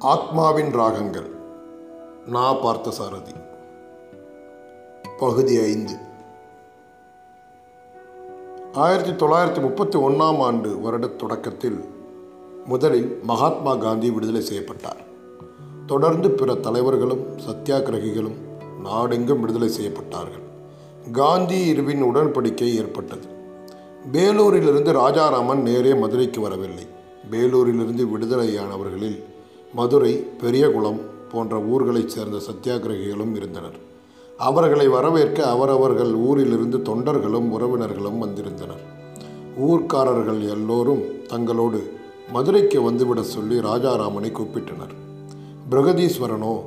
ஆத்மாவின் ராகங்கள். நா பார்த்த சாரதி பகுதி ஐந்து. ஆயிரத்தி தொள்ளாயிரத்தி முப்பத்தி ஒன்றாம் ஆண்டு வருட தொடக்கத்தில் முதலில் மகாத்மா காந்தி விடுதலை செய்யப்பட்டார். தொடர்ந்து பிற தலைவர்களும் சத்தியாகிரகிகளும் நாடெங்கும் விடுதலை செய்யப்பட்டார்கள். காந்தி இருவின் உடன்படிக்கை ஏற்பட்டது. வேலூரிலிருந்து ராஜாராமன் நேரே மதுரைக்கு வரவில்லை. வேலூரிலிருந்து விடுதலையானவர்களில் மதுரை பெரியகுளம் போன்ற ஊர்களைச் சேர்ந்த சத்தியாகிரகிகளும் இருந்தனர். அவர்களை வரவேற்க அவரவர்கள் ஊரிலிருந்து தொண்டர்களும் உறவினர்களும் வந்திருந்தனர். ஊர்க்காரர்கள் எல்லோரும் தங்களோடு மதுரைக்கு வந்துவிட சொல்லி ராஜாராமனை கூப்பிட்டனர். பிரகதீஸ்வரனோ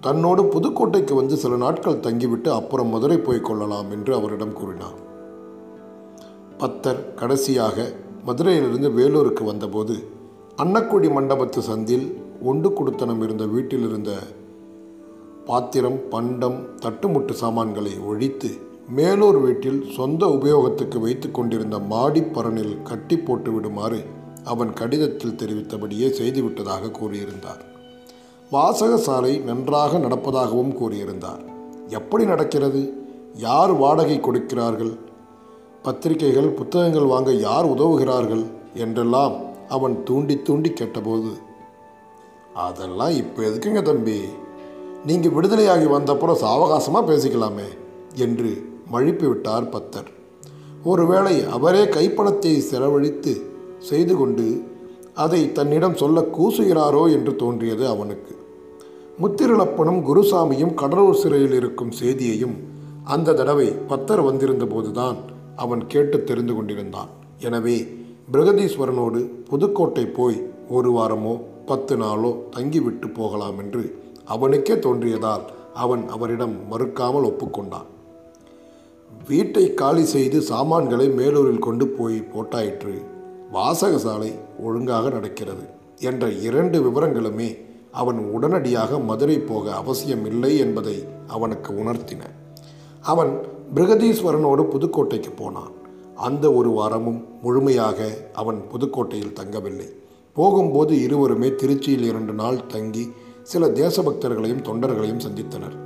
தன்னோடு புதுக்கோட்டைக்கு வந்து சில நாட்கள் தங்கிவிட்டு அப்புறம் மதுரை போய் கொள்ளலாம் என்று அவரிடம் கூறினார். பத்தர் கடைசியாக மதுரையிலிருந்து வேலூருக்கு வந்தபோது அன்னக்குடி மண்டபத்து சந்தில் ஒண்டு கொடுத்தனம் இருந்த வீட்டில் இருந்த பாத்திரம் பண்டம் தட்டுமுட்டு சாமான்களை ஒழித்து மேலூர் வீட்டில் சொந்த உபயோகத்துக்கு வைத்து கொண்டிருந்த மாடிப்பரனில் கட்டி போட்டு விடுமாறு அவன் கடிதத்தில் தெரிவித்தபடியே செய்துவிட்டதாக கூறியிருந்தார். வாசகசாலை நன்றாக நடப்பதாகவும் கூறியிருந்தார். எப்படி நடக்கிறது? யார் வாடகை கொடுக்கிறார்கள்? பத்திரிகைகள் புத்தகங்கள் வாங்க யார் உதவுகிறார்கள்? என்றெல்லாம் அவன் தூண்டி தூண்டி கேட்டபோது அதெல்லாம் இப்போ எதுக்குங்க தம்பி? நீங்கள் விடுதலையாகி வந்தப்புறம் சாவகாசமாக பேசிக்கலாமே என்று மழுப்பி விட்டார் பத்தர். ஒருவேளை அவரே கைப்பணத்தை செலவழித்து செய்து கொண்டு அதை தன்னிடம் சொல்ல கூசுகிறாரோ என்று தோன்றியது அவனுக்கு. முத்திரளப்பனும் குருசாமியும் கடலூர் சிறையில் இருக்கும் செய்தியையும் அந்த தடவை பத்தர் வந்திருந்த போதுதான் அவன் கேட்டு தெரிந்து கொண்டிருந்தான். எனவே பிரகதீஸ்வரனோடு புதுக்கோட்டை போய் ஒரு வாரமோ பத்து நாளோ தங்கிவிட்டு போகலாம் என்று அவனுக்கே தோன்றியதால் அவன் அவரிடம் மறுக்காமல் ஒப்புக்கொண்டான். வீட்டை காலி செய்து சாமான்களை மேலூரில் கொண்டு போய் போட்டாயிற்று. வாசகசாலை ஒழுங்காக நடக்கிறது என்ற இரண்டு விவரங்களுமே அவன் உடனடியாக மதுரை போக அவசியமில்லை என்பதை அவனுக்கு உணர்த்தின. அவன் பிருகதீஸ்வரனோடு புதுக்கோட்டைக்கு போனான். அந்த ஒரு வாரமும் முழுமையாக அவன் புதுக்கோட்டையில் தங்கவில்லை. போகும்போது இருவருமே திருச்சியில் இரண்டு நாள் தங்கி சில தேசபக்தர்களையும் தொண்டர்களையும் சந்தித்தனர்.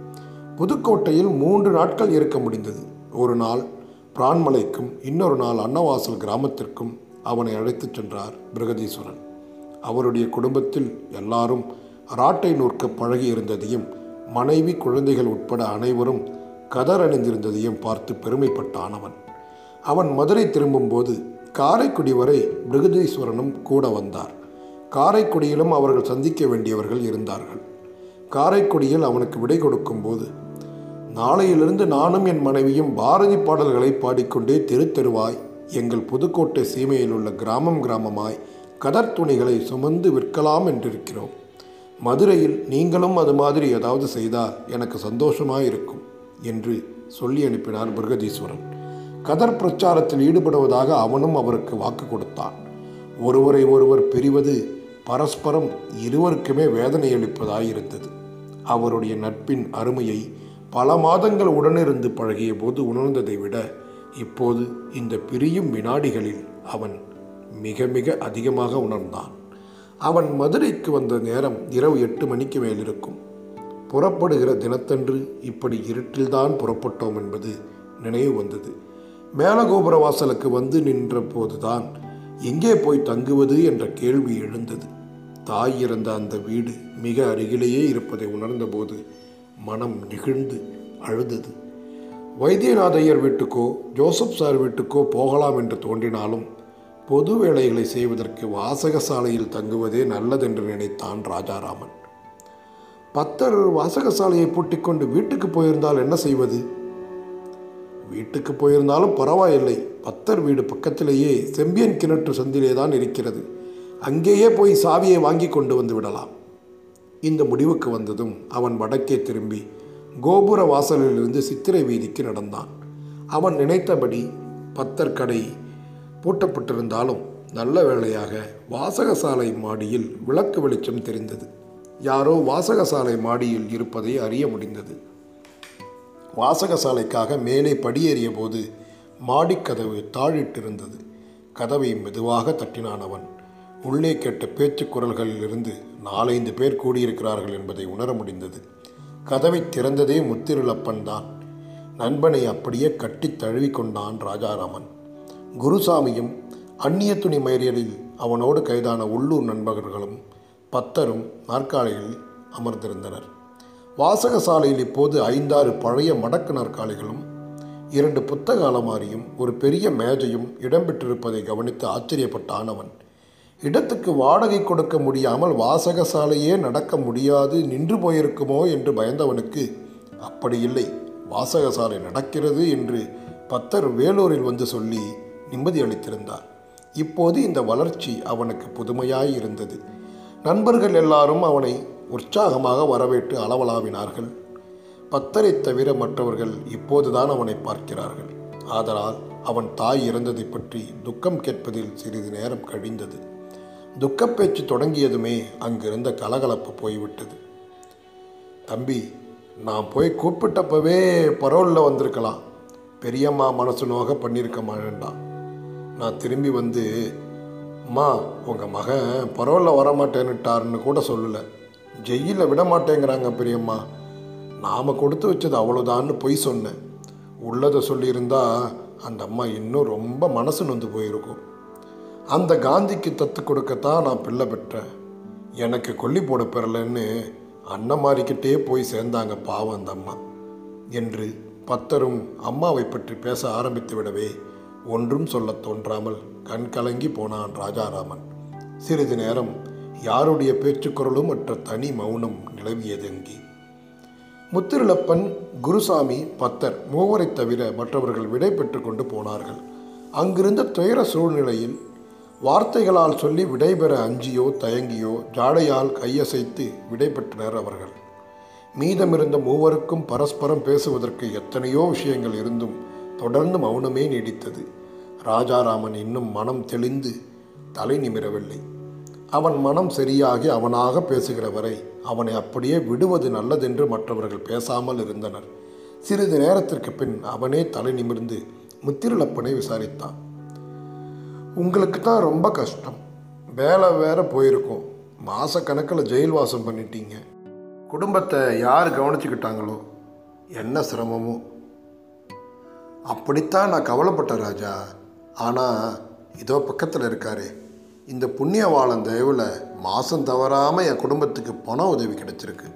புதுக்கோட்டையில் மூன்று நாட்கள் இருக்க முடிந்தது. ஒரு நாள் பிரான்மலைக்கும் இன்னொரு நாள் அன்னவாசல் கிராமத்திற்கும் அவனை அழைத்துச் சென்றார் பிரகதீஸ்வரன். அவருடைய குடும்பத்தில் எல்லாரும் ராட்டை நூற்க பழகி இருந்ததையும் மனைவி குழந்தைகள் உட்பட அனைவரும் கதர் அணிந்திருந்ததையும் பார்த்து பெருமைப்பட்டான் அவன். அவன் மதுரை திரும்பும்போது காரைக்குடி வரை பிருகதீஸ்வரனும் கூட வந்தார். காரைக்குடியிலும் அவர்கள் சந்திக்க வேண்டியவர்கள் இருந்தார்கள். காரைக்குடியில் அவனுக்கு விடை கொடுக்கும்போது நாளையிலிருந்து நானும் என் மனைவியும் பாரதி பாடல்களை பாடிக்கொண்டே தெரு தெருவாய் எங்கள் புதுக்கோட்டை சீமையில் உள்ள கிராமம் கிராமமாய் கதர் துணிகளை சுமந்து விற்கலாம் என்றிருக்கிறோம். மதுரையில் நீங்களும் அது மாதிரி ஏதாவது செய்தால் எனக்கு சந்தோஷமாக இருக்கும் என்று சொல்லி அனுப்பினார் பிருகதீஸ்வரன் கதர் பிரச்சாரத்தில் ஈடுபடுவதாக அவனும் அவருக்கு வாக்கு கொடுத்தான். ஒருவரை ஒருவர் பிரிவது பரஸ்பரம் இருவருக்குமே வேதனை அளிப்பதாயிருந்தது. அவருடைய நட்பின் அருமையை பல மாதங்கள் உடனிருந்து பழகிய போது உணர்ந்ததை விட இப்போது இந்த பிரியும் வினாடிகளில் அவன் மிக மிக அதிகமாக உணர்ந்தான். அவன் மதுரைக்கு வந்த நேரம் இரவு எட்டு மணிக்கு மேலிருக்கும். புறப்படுகிற தினத்தன்று இப்படி இருட்டில்தான் புறப்பட்டோம் என்பது நினைவு வந்தது. மேலகோபுர வாசலுக்கு வந்து நின்ற போதுதான் எங்கே போய் தங்குவது என்ற கேள்வி எழுந்தது. தாய் இறந்த அந்த வீடு மிக அருகிலேயே இருப்பதை உணர்ந்தபோது மனம் நெகிழ்ந்து அழுதது. வைத்தியநாதையர் வீட்டுக்கோ ஜோசப் சார் வீட்டுக்கோ போகலாம் என்று தோன்றினாலும் பொது வேலைகளை செய்வதற்கு வாசகசாலையில் தங்குவதே நல்லதென்று நினைத்தான் ராஜாராமன். பத்தர் வாசகசாலையை பூட்டிக்கொண்டு வீட்டுக்கு போயிருந்தால் என்ன செய்வது? வீட்டுக்கு போயிருந்தாலும் பரவாயில்லை. பத்தர் வீடு பக்கத்திலேயே செம்பியன் கிணற்று சந்திலே தான் இருக்கிறது. அங்கேயே போய் சாவியை வாங்கி கொண்டு வந்து விடலாம். இந்த முடிவுக்கு வந்ததும் அவன் வடக்கே திரும்பி கோபுர வாசலிலிருந்து சித்திரை வீதிக்கு நடந்தான். அவன் நினைத்தபடி பத்தர் கடை பூட்டப்பட்டிருந்தாலும் நல்ல வேளையாக வாசகசாலை மாடியில் விளக்கு வெளிச்சம் தெரிந்தது. யாரோ வாசகசாலை மாடியில் இருப்பதை அறிய முடிந்தது. வாசகசாலைக்காக மேலே படியேறிய போது மாடிக்கதவு தாழிட்டிருந்தது. கதவை மெதுவாக தட்டினான் அவன். உள்ளே கேட்ட பேச்சு குரல்களிலிருந்து நாலைந்து பேர் கூடியிருக்கிறார்கள் என்பதை உணர முடிந்தது. கதவை திறந்ததே முத்திருளப்பன் தான். நண்பனை அப்படியே கட்டி தழுவி கொண்டான் ராஜாராமன். குருசாமியும் அந்நிய துணி மயிரியலில் அவனோடு கைதான உள்ளூர் நண்பர்களும் பத்தரும் நாற்காலிகளில் அமர்ந்திருந்தனர். வாசகசாலையில் இப்போது ஐந்தாறு பழைய மடக்கு நாற்காலிகளும் இரண்டு புத்தக அலமாரியும் ஒரு பெரிய மேஜையும் இடம்பெற்றிருப்பதை கவனித்து ஆச்சரியப்பட்டான் அவன் இடத்துக்கு வாடகை கொடுக்க முடியாமல் வாசகசாலையே நடக்க முடியாது நின்று போயிருக்குமோ என்று பயந்தவனுக்கு அப்படி இல்லை வாசகசாலை நடக்கிறது என்று பத்தர் வேலூரில் வந்து சொல்லி நிம்மதி அளித்திருந்தார். இப்போது இந்த வளர்ச்சி அவனுக்கு புதுமையாய் இருந்தது. நண்பர்கள் எல்லாரும் அவனை உற்சாகமாக வரவேற்று அளவலாவினார்கள். பத்தரை தவிர மற்றவர்கள் இப்போதுதான் அவனை பார்க்கிறார்கள். ஆதலால் அவன் தாய் இறந்ததை பற்றி துக்கம் கேட்பதில் சிறிது நேரம் கழிந்தது. துக்கப் பேச்சு தொடங்கியதுமே அங்கிருந்த கலகலப்பு போய்விட்டது. தம்பி நான் போய் கூப்பிட்டப்பவே பரோலில் வந்திருக்கலாம். பெரியம்மா மனசு நோக பண்ணியிருக்க மாட்டேன்டான் நான் திரும்பி வந்து அம்மா உங்கள் மகன் பரோலில் வரமாட்டேன்னுட்டாருன்னு கூட சொல்லலை. ஜெயிலில் விட மாட்டேங்கிறாங்க பெரியம்மா. நாம் கொடுத்து வச்சது அவ்வளோதான்னு பொய் சொன்னேன். உள்ளதை சொல்லியிருந்தா அந்த அம்மா இன்னும் ரொம்ப மனசு நொந்து போயிருக்கும். அந்த காந்திக்கு தத்து கொடுக்கத்தான் நான் பிள்ளை பெற்றேன். எனக்கு கொல்லி போட பெறலன்னு அண்ணமாரிக்கிட்டே போய் சேர்ந்தாங்க பாவம் அந்த அம்மா. என்று பத்தரும் அம்மாவை பற்றி பேச ஆரம்பித்து விடவே ஒன்றும் சொல்லத் தோன்றாமல் கண் கலங்கி போனான் ராஜாராமன். சிறிது நேரம் யாருடைய பேச்சுக்குரலும் மற்ற தனி மௌனம் நிலவியது அங்கே முத்திருளப்பன் குருசாமி பத்தர் மூவரைத் தவிர மற்றவர்கள் விடை பெற்று கொண்டு போனார்கள். அங்கிருந்த துயர சூழ்நிலையில் வார்த்தைகளால் சொல்லி விடைபெற அஞ்சியோ தயங்கியோ ஜாடையால் கையசைத்து விடை பெற்றனர் அவர்கள். மீதமிருந்த மூவருக்கும் பரஸ்பரம் பேசுவதற்கு எத்தனையோ விஷயங்கள் இருந்தும் தொடர்ந்து மௌனமே நீடித்தது. ராஜாராமன் இன்னும் மனம் தெளிந்து தலை நிமிரவில்லை. அவன் மனம் சரியாகி அவனாக பேசுகிற வரை அவனை அப்படியே விடுவது நல்லதென்று மற்றவர்கள் பேசாமல் இருந்தனர். சிறிது நேரத்திற்கு பின் அவனே தலை நிமிர்ந்து முத்திரிலப்பனை விசாரித்தான். உங்களுக்கு தான் ரொம்ப கஷ்டம். வேலை வேற போயிருக்கோம். மாதக்கணக்கில் ஜெயில் வாசம் பண்ணிட்டீங்க. குடும்பத்தை யார் கவனிச்சுக்கிட்டாங்களோ? என்ன சிரமமோ? அப்படித்தான் நான் கவலைப்பட்டேன் ராஜா. ஆனால் இதோ பக்கத்தில் இருக்காரே. இந்த புண்ணியவாளன் தயவில் மாதம் தவறாமல் என் குடும்பத்துக்கு பண உதவி கிடச்சிருக்கு.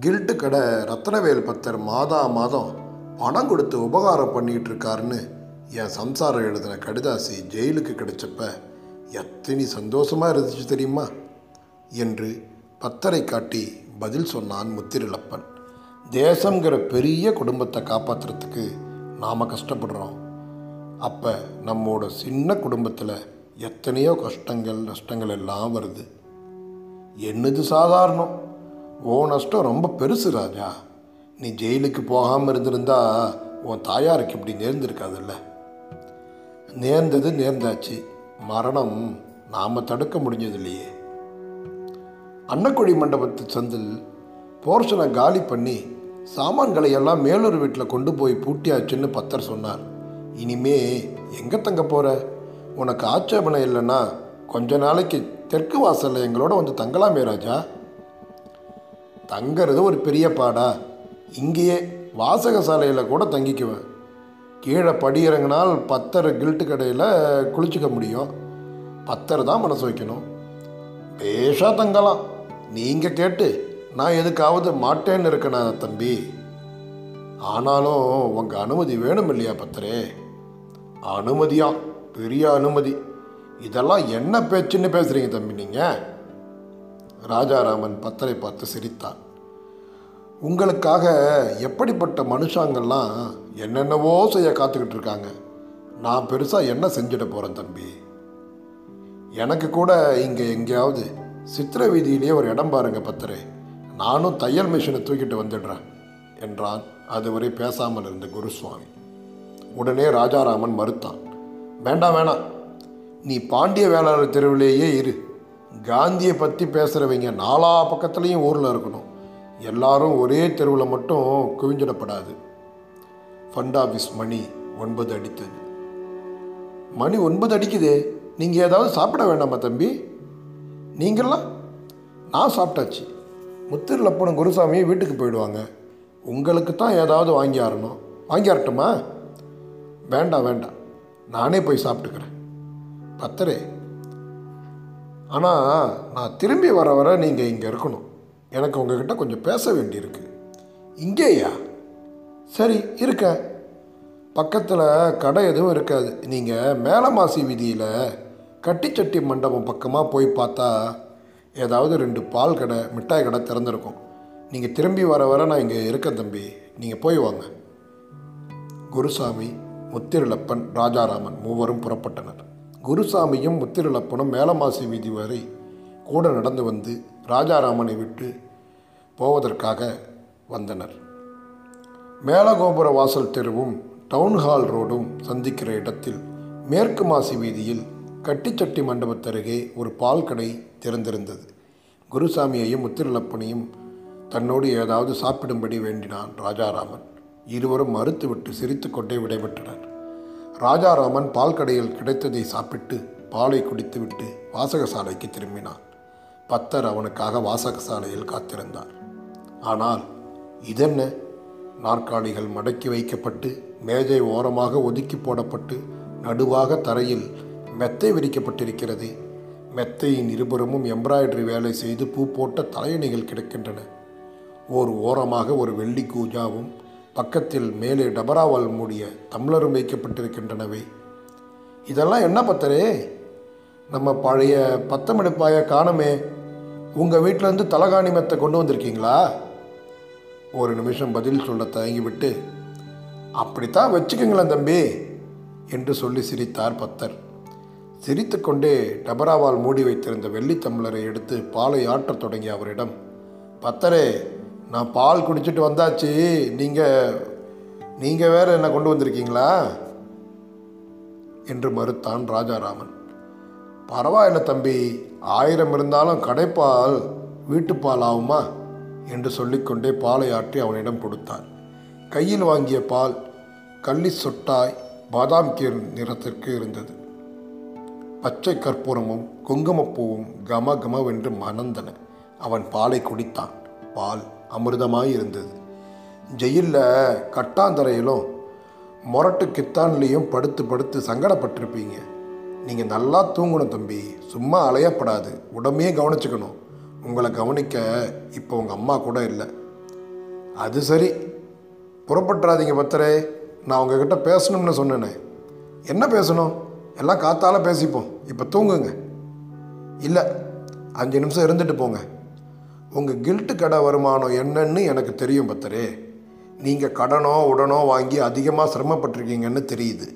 கில்ட்டு கடை ரத்னவேல் பத்தர் மாதா மாதம் பணம் கொடுத்து உபகாரம் பண்ணிகிட்டு இருக்காருன்னு என் சம்சாரம் எழுதின கடிதாசி ஜெயிலுக்கு கிடைச்சப்ப எத்தனை சந்தோஷமாக இருந்துச்சு தெரியுமா? என்று பத்தரை காட்டி பதில் சொன்னான் முத்திரிலப்பன். தேசங்கிற பெரிய குடும்பத்தை காப்பாற்றுறதுக்கு நாம் கஷ்டப்படுறோம். அப்போ நம்மோட சின்ன குடும்பத்தில் எத்தனையோ கஷ்டங்கள் நஷ்டங்கள் எல்லாம் வருது. என்னது சாதாரணம்? ஓ நஷ்டம் ரொம்ப பெருசு ராஜா. நீ ஜெயிலுக்கு போகாமல் இருந்திருந்தா உன் தாயாருக்கு இப்படி நேர்ந்திருக்காதுல்ல? நேர்ந்தது நேர்ந்தாச்சு. மரணம் நாம் தடுக்க முடிஞ்சது இல்லையே அன்னக்குழி மண்டபத்து சந்தில் போர்ஷனை காலி பண்ணி சாமான்களை எல்லாம் மேலூர் வீட்டில் கொண்டு போய் பூட்டியாச்சுன்னு பத்தர் சொன்னார். இனிமே எங்கே தங்க போகிற உனக்கு ஆட்சேபனை இல்லைன்னா கொஞ்ச நாளைக்கு தெற்கு வாசலில் எங்களோட வந்து தங்கலாமே ராஜா தங்கிறது ஒரு பெரிய பாடா. இங்கேயே வாசக சாலையில் கூட தங்கிக்குவேன். கீழே படியிறங்கினால் பத்தரை பத்தர் கில்ட்டு கடையில் குளிச்சுக்க முடியும். பத்தர் தான் மனசு வைக்கணும். பேஷாக தங்கலாம். நீங்கள் கேட்டு நான் எதுக்காவது மாட்டேன்னு இருக்கேனா தம்பி? ஆனாலும் உங்கள் அனுமதி வேணும் இல்லையா பத்தரே? அனுமதியாக பெரிய அனுமதி. இதெல்லாம் என்ன பேச்சுன்னு பேசுகிறீங்க தம்பி நீங்கள் ராஜாராமன் பத்தரை பார்த்து சிரித்தான். உங்களுக்காக எப்படிப்பட்ட மனுஷாங்கள்லாம் என்னென்னவோ செய்ய காத்துக்கிட்டு இருக்காங்க. நான் பெருசாக என்ன செஞ்சிட போகிறேன் தம்பி? எனக்கு கூட இங்கே எங்கேயாவது சித்திர வீதியிலேயே ஒரு இடம் பாருங்க பத்தரே. நானும் தையல் மிஷினை தூக்கிட்டு வந்துடுறேன் என்றான். அதுவரை பேசாமல் இருந்த குருசுவாமி. உடனே ராஜாராமன் மறுத்தான். வேண்டாம் வேணாம். நீ பாண்டிய வேளாளர் தெருவிலேயே இரு. காந்தியை பற்றி பேசுகிறவங்க நாலா பக்கத்துலேயும் ஊரில் இருக்கணும். எல்லாரும் ஒரே தெருவில் மட்டும் குவிஞ்சிடப்படாது. ஃபண்ட் ஆஃபீஸ் மணி ஒன்பது அடித்தது. மணி ஒன்பது அடிக்குதே. நீங்கள் ஏதாவது சாப்பிட வேண்டாமா தம்பி? நீங்கள்லாம்? நான் சாப்பிட்டாச்சு. முத்திருளப்பனும் குருசாமியும் வீட்டுக்கு போயிடுவாங்க. உங்களுக்கு தான் ஏதாவது வாங்கி ஆறணும். வாங்கி ஆறட்டுமா? வேண்டாம் வேண்டாம். நானே போய் சாப்பிட்டுக்கிறேன். பத்தரே. ஆனால் நான் திரும்பி வர வர நீங்கள் இங்கே இருக்கணும். எனக்கு உங்ககிட்ட கொஞ்சம் பேச வேண்டியிருக்கு. இங்கேயா? சரி இருக்க. பக்கத்தில் கடை எதுவும் இருக்காது. நீங்கள் மேலமாசி வீதியில் கட்டிச்சட்டி மண்டபம் பக்கமாக போய் பார்த்தா ஏதாவது ரெண்டு பால் கடை மிட்டாய் கடை திறந்துருக்கும். நீங்கள் திரும்பி வர வர நான் இங்கே இருக்கேன் தம்பி. நீங்கள் போய் வாங்க. குருசாமி முத்திருளப்பன் ராஜாராமன் மூவரும் புறப்பட்டனர். குருசாமியும் முத்திருளப்பனும் மேலமாசி வீதி வரை கூட நடந்து வந்து ராஜாராமனை விட்டு போவதற்காக வந்தனர். மேலகோபுர வாசல் தெருவும் டவுன்ஹால் ரோடும் சந்திக்கிற இடத்தில் மேற்கு மாசி வீதியில் கட்டிச்சட்டி மண்டபத்தருகே ஒரு பால் கடை திறந்திருந்தது. குருசாமியையும் முத்திருளப்பனையும் தன்னோடு ஏதாவது சாப்பிடும்படி வேண்டினான் ராஜாராமன். இருவரும் மறுத்துவிட்டு சிரித்துக்கொண்டே விடைபெற்றனர். ராஜாராமன் பால் கடையில் கிடைத்ததை சாப்பிட்டு பாலை குடித்துவிட்டு வாசகசாலைக்கு திரும்பினான். பத்தர் அவனுக்காக வாசகசாலையில் காத்திருந்தார். ஆனால் இதென்ன? நாற்காலிகள் மடக்கி வைக்கப்பட்டு மேஜை ஓரமாக ஒதுக்கி போடப்பட்டு நடுவாக தரையில் மெத்தை விரிக்கப்பட்டிருக்கிறது. மெத்தையின் இருபுறமும் எம்ப்ராய்டரி வேலை செய்து பூ போட்ட தலையணிகள் கிடக்கின்றன. ஓர் ஓரமாக ஒரு வெள்ளி கூஜாவும் பக்கத்தில் மேலே டபராவால் மூடிய தம்ளரும் வைக்கப்பட்டிருக்கின்றனவே. இதெல்லாம் என்ன பத்தரே? நம்ம பழைய பத்தமெடுப்பாய காணமே. உங்கள் வீட்டிலேருந்து தலகாணி மெத்தை கொண்டு வந்திருக்கீங்களா? ஒரு நிமிஷம் பதில் சொல்ல தயங்கிவிட்டு அப்படித்தான் வச்சுக்கோங்களேன் தம்பி என்று சொல்லி சிரித்தார் பத்தர். சிரித்துக்கொண்டே டபராவால் மூடி வைத்திருந்த வெள்ளி தம்ளரை எடுத்து பாலை ஆற்றத் தொடங்கிய அவரிடம் பத்தரே நான் பால் குடிச்சிட்டு வந்தாச்சு. நீங்கள் நீங்கள் வேறு என்ன கொண்டு வந்திருக்கீங்களா? என்று மறுத்தான் ராஜாராமன். பரவாயில்ல தம்பி ஆயிரம் இருந்தாலும் கடைப்பால் வீட்டுப்பால் ஆகுமா? என்று சொல்லிக்கொண்டே பாலை ஆற்றி அவனிடம் கொடுத்தான். கையில் வாங்கிய பால் கள்ளி சொட்டாய் பாதாம் கீர் நிறத்திற்கு இருந்தது. பச்சை கற்பூரமும் குங்குமப்பூவும் கம கமவென்று மணந்தன. அவன் பாலை குடித்தான். பால் அமிர்தமாக இருந்தது ஜெயிலில் கட்டாந்தரையிலும் மொரட்டு கித்தான்லேயும் படுத்து படுத்து சங்கடப்பட்டிருப்பீங்க. நீங்கள் நல்லா தூங்கணும் தம்பி. சும்மா அலையப்படாது. உடம்பையே கவனிச்சுக்கணும். உங்களை கவனிக்க இப்போ உங்கள் அம்மா கூட இல்லை. அது சரி. புறப்பட்டுறாதீங்க பத்தரே. நான் உங்ககிட்ட பேசணும்னு சொன்னேனே. என்ன பேசணும்? எல்லாம் காத்தால பேசிப்போம். இப்போ தூங்குங்க. இல்லை அஞ்சு நிமிஷம் இருந்துட்டு போங்க. உங்கள் கில்ட்டு கடை வருமானம் என்னன்னு எனக்கு தெரியும் பத்தரே. நீங்கள் கடனோ உடனோ வாங்கி அதிகமாக சிரமப்பட்டிருக்கீங்கன்னு தெரியுது.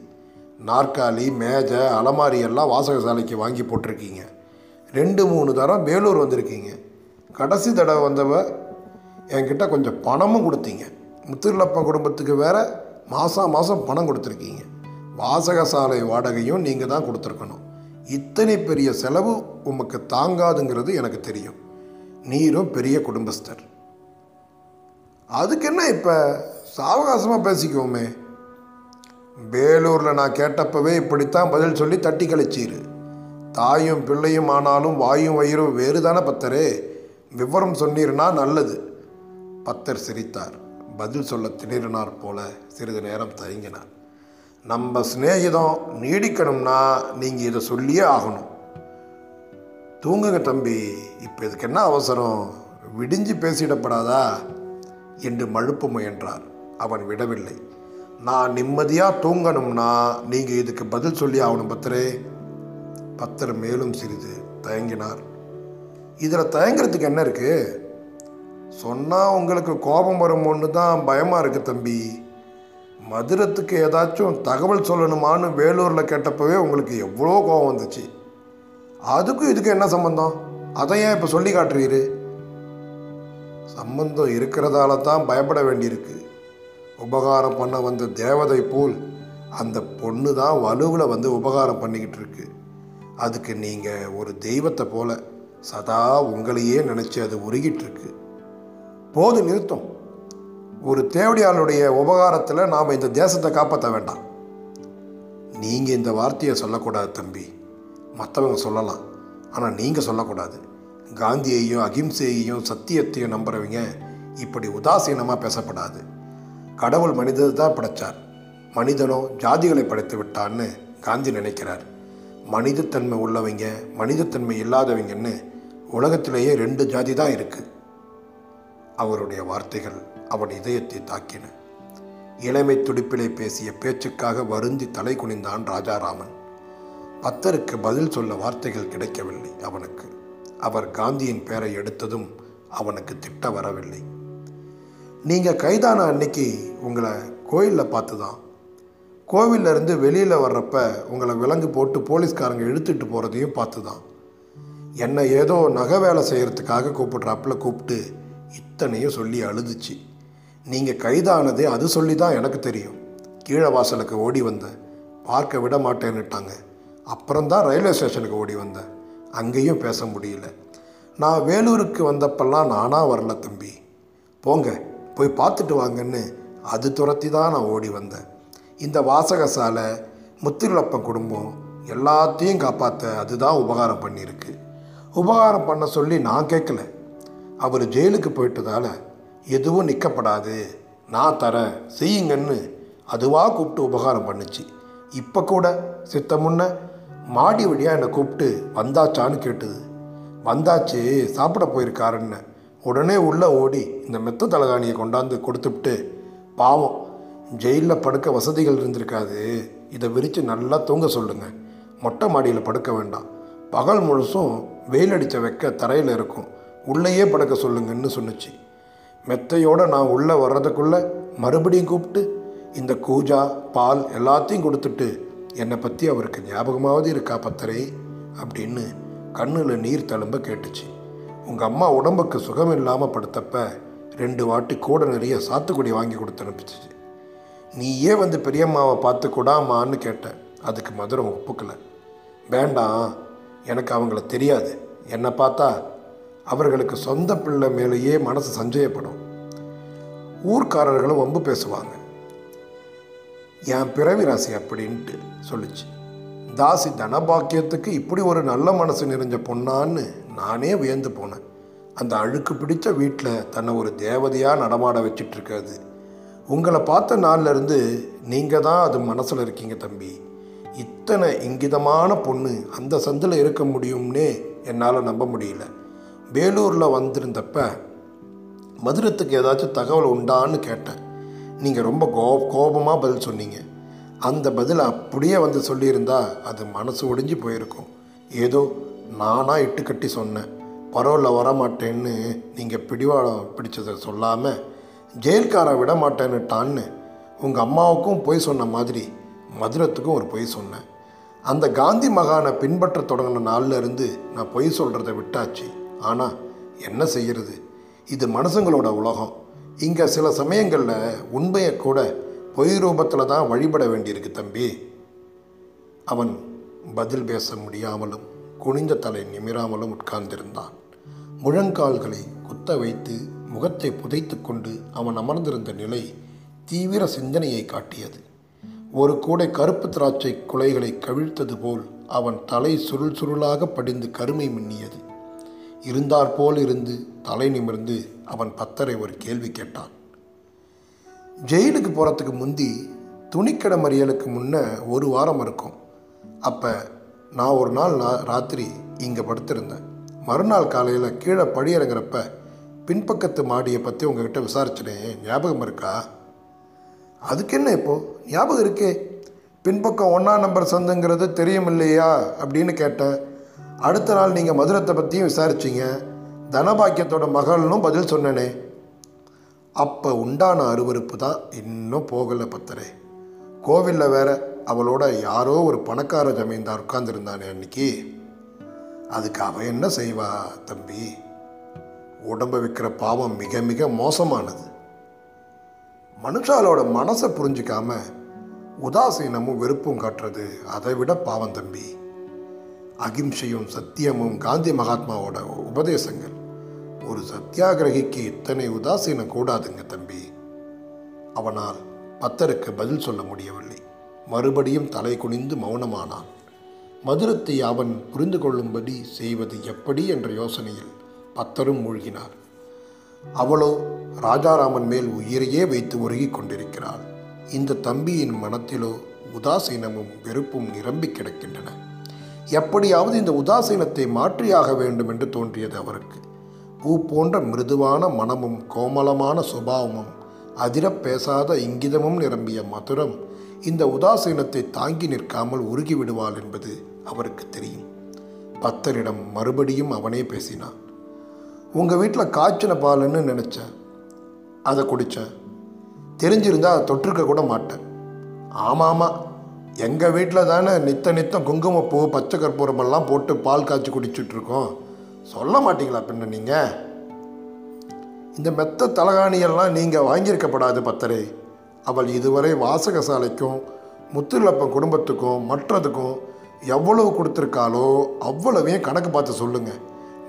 நாற்காலி மேஜை அலமாரி எல்லாம் வாசகசாலைக்கு வாங்கி போட்டிருக்கீங்க. ரெண்டு மூணு தரம் வேலூர் வந்திருக்கீங்க. கடைசி தடவை வந்தவ என்கிட்ட கொஞ்சம் பணமும் கொடுத்தீங்க. முத்துலப்பன் குடும்பத்துக்கு வேற மாதம் மாதம் பணம் கொடுத்துருக்கீங்க. வாசகசாலை வாடகையும் நீங்கள் தான் கொடுத்துருக்கணும். இத்தனை பெரிய செலவு உமக்கு தாங்காதுங்கிறது எனக்கு தெரியும். நீரும் பெரிய குடும்பஸ்தர். அதுக்கு என்ன இப்போ சாவகாசமாக பேசிக்குவோமே வேலூரில் நான் கேட்டப்பவே இப்படித்தான் பதில் சொல்லி தட்டி கழிச்சீரு. தாயும் பிள்ளையும் ஆனாலும் வாயும் வயிறும் வேறு தானே பத்தரே. விவரம் சொன்னீர்னா நல்லது. பத்தர் சிரித்தார். பதில் சொல்ல திணறினார் போல சிறிது நேரம் தயங்கினார். நம்ம சிநேகிதம் நீடிக்கணும்னா நீங்கள் இதை சொல்லியே ஆகணும். தூங்குங்க தம்பி. இப்போ இதுக்கு என்ன அவசரம்? விடிஞ்சு பேசிடப்படாதா? என்று மழுப்பு முயன்றார். அவன் விடவில்லை. நான் நிம்மதியாக தூங்கணும்னா நீங்கள் இதுக்கு பதில் சொல்லி ஆகணும் பத்தரே. பத்தர் மேலும் சிறிது தயங்கினார். இதில் தயங்குறதுக்கு என்ன இருக்குது சொன்னால் உங்களுக்கு கோபம் வருமோன்னு தான் பயமாக இருக்குது தம்பி. மதுரத்துக்கு ஏதாச்சும் தகவல் சொல்லணுமான்னு வேலூரில் கேட்டப்பவே உங்களுக்கு எவ்வளோ கோபம் வந்துச்சு. அதுக்கும் இதுக்கு என்ன சம்பந்தம்? அதை ஏன் இப்போ சொல்லி காட்டுறீரு. சம்பந்தம் இருக்கிறதால தான் பயப்பட வேண்டியிருக்கு. உபகாரம் பண்ண வந்த தேவதை போல் அந்த பொண்ணு தான் வலுவில் வந்து உபகாரம் பண்ணிக்கிட்டு இருக்கு. அதுக்கு நீங்கள் ஒரு தெய்வத்தை போல சதா உங்களையே நினச்சி அது உருகிட்டு இருக்கு. போது நிறுத்தம். ஒரு தேவடியாளுடைய உபகாரத்தில் நாம் இந்த தேசத்தை காப்பாற்ற வேண்டாம். நீங்கள் இந்த வார்த்தையை சொல்லக்கூடாது தம்பி. மற்றவங்க சொல்லலாம். ஆனால் நீங்கள் சொல்லக்கூடாது. காந்தியையும் அகிம்சையையும் சத்தியத்தையும் நம்புறவங்க இப்படி உதாசீனமாக பேசப்படாது. கடவுள் மனிதர் தான் படைச்சார். மனிதனோ ஜாதிகளை படைத்து விட்டான்னு காந்தி நினைக்கிறார். மனிதத்தன்மை உள்ளவங்க மனிதத்தன்மை இல்லாதவங்கன்னு உலகத்திலேயே ரெண்டு ஜாதி தான் இருக்குது அவருடைய வார்த்தைகள் அவன் இதயத்தை தாக்கின. இளமை துடிப்பிலே பேசிய பேச்சுக்காக வருந்தி தலை குனிந்தான் ராஜாராமன். பத்தருக்கு பதில் சொல்ல வார்த்தைகள் கிடைக்கவில்லை அவனுக்கு. அவர் காந்தியின் பெயரை எடுத்ததும் அவனுக்கு திட்ட வரவில்லை. நீங்கள் கைதான அன்னைக்கு உங்களை கோயிலில் பார்த்து தான் கோவில்ல இருந்து வெளியில் வர்றப்ப உங்களை விலங்கு போட்டு போலீஸ்காரங்க இழுத்துட்டு போகிறதையும் பார்த்து தான் என்னை ஏதோ நகை வேலை செய்கிறதுக்காக கூப்பிட்றாப்புல கூப்பிட்டு இத்தனையும் சொல்லி அழுதுச்சு. நீங்கள் கைதானதே அது சொல்லி தான் எனக்கு தெரியும். கீழே வாசலுக்கு ஓடி வந்தேன் பார்க்க விட மாட்டேன்னுட்டாங்க. அப்புறம்தான் ரயில்வே ஸ்டேஷனுக்கு ஓடி வந்தேன். அங்கேயும் பேச முடியல. நான் வேலூருக்கு வந்தப்பெல்லாம் நானாக வரல தம்பி. போங்க போய் பார்த்துட்டு வாங்கன்னு அது துரத்தி தான் நான் ஓடி வந்தேன். இந்த வாசகசாலை முத்திருளப்பன் குடும்பம் எல்லாத்தையும் காப்பாற்ற அதுதான் உபகாரம் பண்ணியிருக்கு. உபகாரம் பண்ண சொல்லி நான் கேட்கல. அவர் ஜெயிலுக்கு போயிட்டதால எதுவும் நிற்கப்படாது நான் தரேன் செய்யுங்கன்னு அதுவாக கூப்பிட்டு உபகாரம் பண்ணுச்சு. இப்போ கூட சித்த முன்ன மாடி வழியாக என்னை கூப்பிட்டு வந்தாச்சான்னு கேட்டுது. வந்தாச்சு சாப்பிட போயிருக்காருன்னு. உடனே உள்ளே ஓடி இந்த மெத்த தலகாணியை கொண்டாந்து கொடுத்துவிட்டு பாவம் ஜெயிலில் படுக்க வசதிகள் இருந்திருக்காது. இதை விரித்து நல்லா தூங்க சொல்லுங்கள் மொட்டை மாடியில் படுக்க வேண்டாம். பகல் முழுசும் வெயில் அடித்த வைக்க தரையில் இருக்கும். உள்ளேயே படுக்க சொல்லுங்கன்னு சொன்னுச்சு. மெத்தையோடு நான் உள்ளே வர்றதுக்குள்ளே மறுபடியும் கூப்பிட்டு இந்த கூஜா பால் எல்லாத்தையும் கொடுத்துட்டு என்னை பற்றி அவருக்கு ஞாபகமாவது இருக்கா பத்தரே? அப்படின்னு கண்ணில் நீர் தழும்ப கேட்டுச்சு. உங்கள் அம்மா உடம்புக்கு சுகம் இல்லாமல் படுத்தப்ப ரெண்டு வாட்டி கூட நிறைய சாத்துக்குடி வாங்கி கொடுத்து அனுப்பிச்சிச்சு. நீயே வந்து பெரியம்மாவை பார்த்து கூடாமான்னு கேட்டேன் அதுக்கு மதுரம் ஒப்புக்கலை. வேண்டாம் எனக்கு அவங்கள தெரியாது. என்னை பார்த்தா அவர்களுக்கு சொந்த பிள்ளை மேலேயே மனசு சஞ்சயப்படும். ஊர்க்காரர்களும் வம்பு பேசுவாங்க. என் பிறவி ராசி அப்படின்ட்டு சொல்லுச்சு. தாசி தனபாக்கியத்துக்கு இப்படி ஒரு நல்ல மனசு நிறைஞ்ச பொண்ணான்னு நானே வியந்து போனேன். அந்த அழுக்கு பிடிச்ச வீட்டில் தன்னை ஒரு தேவதையாக நடமாட வச்சிட்ருக்காது. உங்களை பார்த்த நாள்ல இருந்து நீங்கள் தான் அது மனசில் இருக்கீங்க தம்பி. இத்தனை இங்கிதமான பொண்ணு அந்த சந்தில் இருக்க முடியும்னே என்னால் நம்ப முடியல. வேலூரில் வந்திருந்தப்ப மதுரத்துக்கு ஏதாச்சும் தகவல் உண்டான்னு கேட்டேன். நீங்கள் ரொம்ப கோ கோபமாக பதில் சொன்னீங்க. அந்த பதில் அப்படியே வந்து சொல்லியிருந்தா அது மனசு ஒடிஞ்சு போயிருக்கும். ஏதோ நானாக இட்டு கட்டி சொன்னேன். பரவாயில்ல வரமாட்டேன்னு நீங்கள் பிடிவாடம் பிடிச்சதை சொல்லாமல் ஜெயில்காரை விட மாட்டேன்னுட்டான்னு உங்கள் அம்மாவுக்கும் பொய் சொன்ன மாதிரி மதுரத்துக்கும் ஒரு பொய் சொன்னேன். அந்த காந்தி மகானை பின்பற்ற தொடங்கின நாளில் இருந்து நான் பொய் சொல்கிறத விட்டாச்சு. ஆனால் என்ன செய்கிறது இது மனுஷங்களோட உலகம். இங்கே சில சமயங்களில் உண்மையை கூட பொய் ரூபத்தில் தான் வழிபட வேண்டியிருக்கு தம்பி. அவன் பதில் பேச முடியாமலும் குனிந்த தலை நிமிராமலும் உட்கார்ந்திருந்தான். முழங்கால்களை குத்த வைத்து முகத்தை புதைத்து கொண்டு அவன் அமர்ந்திருந்த நிலை தீவிர சிந்தனையை காட்டியது. ஒரு கூடை கருப்பு திராட்சை குலைகளை கவிழ்த்தது போல் அவன் தலை சுருள் சுருளாக படிந்து கருமை மின்னியது. இருந்தாற்போல் இருந்து தலை நிமிர்ந்து அவன் பத்தரை ஒரு கேள்வி கேட்டான். ஜெயிலுக்கு போகிறதுக்கு முந்தி துணிக்கடை மறியலுக்கு முன்னே ஒரு வாரம் இருக்கும். அப்போ நான் ஒரு நாள் நான் ராத்திரி இங்கே படுத்திருந்தேன். மறுநாள் காலையில் கீழே படி இறங்குறப்ப பின்பக்கத்து மாடியை பற்றி உங்ககிட்ட விசாரிச்சினேன் ஞாபகம் இருக்கா? அதுக்கு என்ன இப்போது ஞாபகம் இருக்கே. பின்பக்கம் ஒன்றாம் நம்பர் சந்துங்கிறது தெரியும் இல்லையா அப்படின்னு கேட்டேன். அடுத்த நாள் நீங்கள் மதுரத்தை பற்றியும் விசாரிச்சீங்க. தனபாக்கியத்தோட மகள்னும் பதில் சொன்னனே. அப்போ உண்டான அருவருப்பு தான் இன்னும் போகலை பத்தரே. கோவிலில் வேற அவளோட யாரோ ஒரு பணக்கார ஜமீன்தார் உட்கார்ந்துருந்தானே அன்னைக்கு. அதுக்கு அவன் என்ன செய்வா தம்பி? உடம்பு விற்கிற பாவம் மிக மிக மோசமானது. மனுஷாலோட மனசை புரிஞ்சிக்காம உதாசீனமும் வெறுப்பும் காட்டுறது அதை விட பாவம் தம்பி. அகிம்சையும் சத்தியமும் காந்தி மகாத்மாவோட உபதேசங்கள். ஒரு சத்தியாகிரகிக்கு இத்தனை உதாசீனம் கூடாதுங்க தம்பி. அவனால் பத்தருக்கு பதில் சொல்ல முடியவில்லை. மறுபடியும் தலை குனிந்து மௌனமானான். மதுரத்தை அவன் புரிந்து கொள்ளும்படி செய்வது எப்படி என்ற யோசனையில் பத்தரும் மூழ்கினார். அவளோ ராஜாராமன் மேல் உயிரையே வைத்து உருகி கொண்டிருக்கிறாள். இந்த தம்பியின் மனத்திலோ உதாசீனமும் வெறுப்பும் நிரம்பி கிடக்கின்றன. எப்படியாவது இந்த உதாசீனத்தை மாற்றியாக வேண்டும் என்று தோன்றியது அவருக்கு. பூ போன்ற மிருதுவான மனமும் கோமலமான சுபாவமும் அதிரப் பேசாத இங்கிதமும் நிரம்பிய மதுரம் இந்த உதாசீனத்தை தாங்கி நிற்காமல் உருகிவிடுவாள் என்பது அவருக்கு தெரியும். பத்தரிடம் மறுபடியும் அவனே பேசினான். உங்கள் வீட்டில் காய்ச்சின பாலுன்னு நினச்சேன் அதை குடித்தேன் தெரிஞ்சிருந்தா அதை தொற்றுக்க கூட மாட்டேன். ஆமாம் ஆமாம் எங்கள் வீட்டில் தானே நித்த நித்தம் குங்குமப்பூ பச்சை கற்பூரமெல்லாம் போட்டு பால் காய்ச்சி குடிச்சிட்ருக்கோம் சொல்ல மாட்டீங்களா பின்ன நீங்கள் இந்த மெத்த தலகாணியெல்லாம் நீங்கள் வாங்கியிருக்கப்படாது பத்தரே. அவள் இதுவரை வாசகசாலைக்கும் முத்துலப்பன் குடும்பத்துக்கும் மற்றதுக்கும் எவ்வளவு கொடுத்துருக்காளோ அவ்வளவையும் கணக்கு பார்த்து சொல்லுங்கள்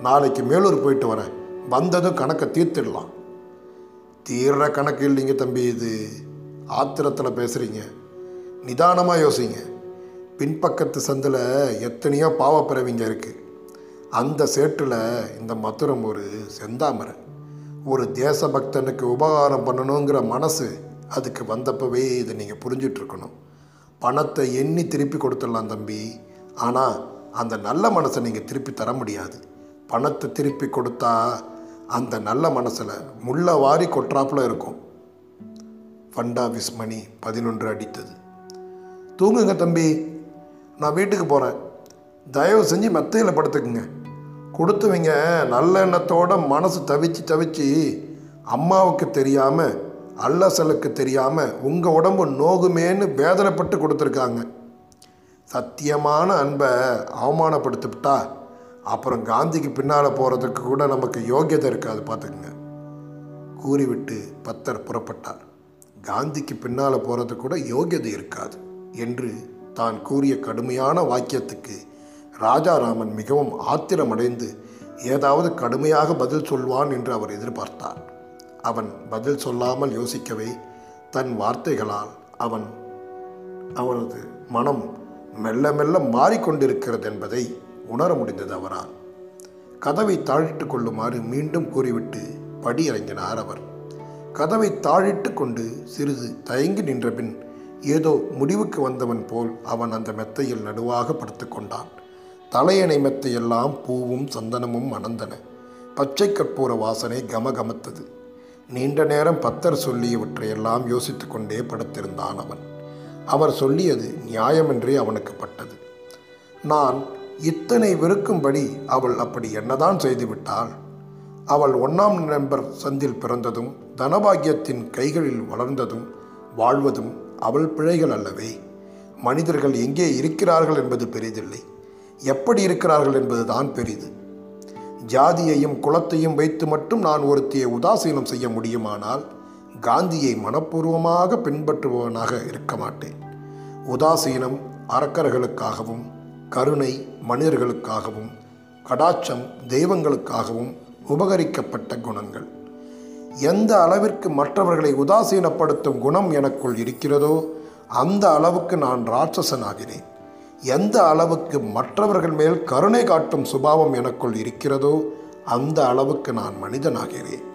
நாளைக்கு மேலூர் போயிட்டு வரேன். வந்ததும் கணக்கை தீர்த்திடலாம். தீர்ற கணக்கு இல்லைங்க தம்பி இது. ஆத்திரத்தில் பேசுகிறீங்க நிதானமாக யோசிங்க. பின்பக்கத்து சந்தில் எத்தனையோ பாவப்பிறவிங்க இருக்குது அந்த சேற்றில் இந்த மதுரம் ஒரு செந்தாமரை. ஒரு தேசபக்தனுக்கு உபகாரம் பண்ணணுங்கிற மனசு அதுக்கு வந்தப்பவே இதை நீங்கள் புரிஞ்சிட்ருக்கணும். பணத்தை எண்ணி திருப்பி கொடுத்துடலாம் தம்பி. ஆனால் அந்த நல்ல மனசை நீங்கள் திருப்பி தர முடியாது. பணத்தை திருப்பி கொடுத்தா அந்த நல்ல மனசில் முள்ள வாரி கொட்டுறாப்புல இருக்கும். ஃபண்டா விஸ்மணி பதினொன்று அடித்தது. தூங்குங்க தம்பி. நான் வீட்டுக்கு போகிறேன் தயவு செஞ்சு மெத்தையில் படுத்துக்குங்க. கொடுத்தவங்க நல்ல எண்ணத்தோட மனசு தவிச்சு தவிச்சு அம்மாவுக்கு தெரியாமல் அல்லசலுக்கு தெரியாமல் உங்கள் உடம்பு நோகுமேன்னு வேதனைப்பட்டு கொடுத்துருக்காங்க. சத்தியமான அன்பை அவமானப்படுத்திவிட்டா அப்புறம் காந்திக்கு பின்னால் போகிறதுக்கு கூட நமக்கு யோக்கியதை இருக்காது பார்த்துக்குங்க. கூறிவிட்டு பத்தர் புறப்பட்டார். காந்திக்கு பின்னால் போகிறதுக்கு கூட யோகியதை இருக்காது. என்று தான் கூறிய கடுமையான வாக்கியத்துக்கு ராஜாராமன் மிகவும் ஆத்திரமடைந்து ஏதாவது கடுமையாக பதில் சொல்வான் என்று அவர் எதிர்பார்த்தார். அவன் பதில் சொல்லாமல் யோசிக்கவே தன் வார்த்தைகளால் அவன் அவரது மனம் மெல்ல மெல்ல மாறிக்கொண்டிருக்கிறது என்பதை உணர முடிந்தது அவரால். கதவை தாழிட்டு கொள்ளுமாறு மீண்டும் கூறிவிட்டு படி இறங்கினார் அவர். கதவை தாழிட்டு கொண்டு சிறிது தயங்கி நின்றபின் ஏதோ முடிவுக்கு வந்தவன் போல் அவன் அந்த மெத்தையில் நடுவாக படுத்துக்கொண்டான். தலையணை மெத்தையெல்லாம் பூவும் சந்தனமும் மணந்தன பச்சை கற்பூர வாசனை கமகமத்தது. நீண்ட நேரம் பத்தர் சொல்லியவற்றையெல்லாம் யோசித்து கொண்டே படுத்திருந்தான் அவன். அவர் சொல்லியது நியாயமென்றே அவனுக்கு பட்டது. நான் இத்தனை வெறுக்கும்படி அவள் அப்படி என்னதான் செய்துவிட்டாள்? அவள் ஒன்றாம் நண்பர் சந்தில் பிறந்ததும் தனபாகியத்தின் கைகளில் வளர்ந்ததும் வாழ்வதும் அவள் பிழைகள் அல்லவே? மனிதர்கள் எங்கே இருக்கிறார்கள் என்பது பெரிதில்லை. எப்படி இருக்கிறார்கள் என்பது தான் பெரிது. ஜாதியையும் குலத்தையும் வைத்து மட்டும் நான் ஒருத்தியை உதாசீனம் செய்ய முடியுமானால் காந்தியை மனப்பூர்வமாக பின்பற்றுபவனாக இருக்க மாட்டேன். உதாசீனம் அரக்கர்களுக்காகவும் கருணை மனிதர்களுக்காகவும் கடாட்சம் தெய்வங்களுக்காகவும் உபகரிக்கப்பட்ட குணங்கள். எந்த அளவிற்கு மற்றவர்களை உதாசீனப்படுத்தும் குணம் எனக்குள் இருக்கிறதோ அந்த அளவுக்கு நான் ராட்சசனாகிறேன். எந்த அளவுக்கு மற்றவர்கள் மேல் கருணை காட்டும் சுபாவம் எனக்குள் இருக்கிறதோ அந்த அளவுக்கு நான் மனிதனாகிறேன்.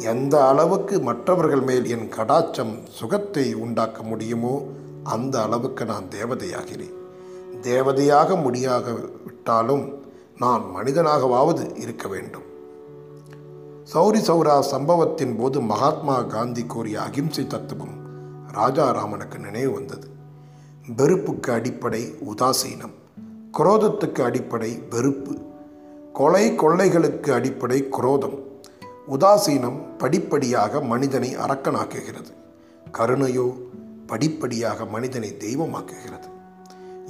எந்த அளவுக்கு மற்றவர்கள் மேல் என் கடாச்சம் சுகத்தை உண்டாக்க முடியுமோ அந்த அளவுக்கு நான் தேவதையாகிறேன். தேவதையாக முடியாக விட்டாலும் நான் மனிதனாகவாவது இருக்க வேண்டும். சௌரி சௌரா சம்பவத்தின் போது மகாத்மா காந்தி கூறிய அகிம்சை தத்துவம் ராஜாராமனுக்கு நினைவு வந்தது. வெறுப்புக்கு அடிப்படை உதாசீனம் குரோதத்துக்கு அடிப்படை வெறுப்பு கொலை கொள்ளைகளுக்கு அடிப்படை குரோதம் உதாசீனம் படிப்படியாக மனிதனை அரக்கனாக்குகிறது கருணையோ படிப்படியாக மனிதனை தெய்வமாக்குகிறது.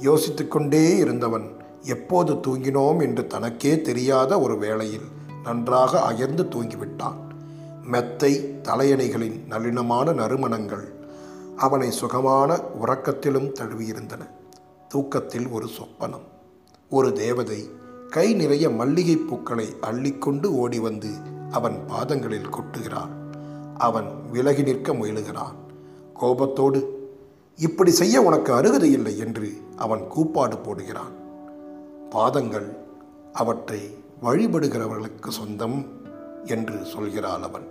யோசித்துக்கொண்டே இருந்தவன் எப்போது தூங்கினோம் என்று தனக்கே தெரியாத ஒரு வேளையில் நன்றாக அயர்ந்து தூங்கிவிட்டான். மெத்தை தலையணைகளின் நளினமான நறுமணங்கள் அவனை சுகமான உறக்கத்திலும் தழுவியிருந்தன. தூக்கத்தில் ஒரு சொப்பனம். ஒரு தேவதை கை நிறைய மல்லிகை பூக்களை அள்ளிக்கொண்டு ஓடி வந்து அவன் பாதங்களில் கொட்டுகிறான். அவன் விலகி நிற்க முயலுகிறான். கோபத்தோடு இப்படி செய்ய உனக்கு அருகதை இல்லை என்று அவன் கூப்பாடு போடுகிறான். பாதங்கள் அவற்றை வழிபடுகிறவர்களுக்கு சொந்தம் என்று சொல்கிறாள் அவன்.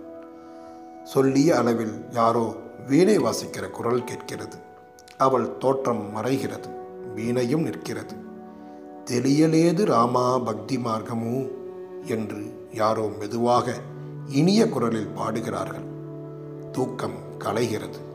சொல்லிய அளவில் யாரோ வீணை வாசிக்கிற குரல் கேட்கிறது. அவள் தோற்றம் மறைகிறது வீணையும் நிற்கிறது. தெளியலேது ராமா பக்தி மார்க்கமோ? என்று யாரோ மெதுவாக இனிய குரலில் பாடுகிறார்கள். தூக்கம் கலைகிறது.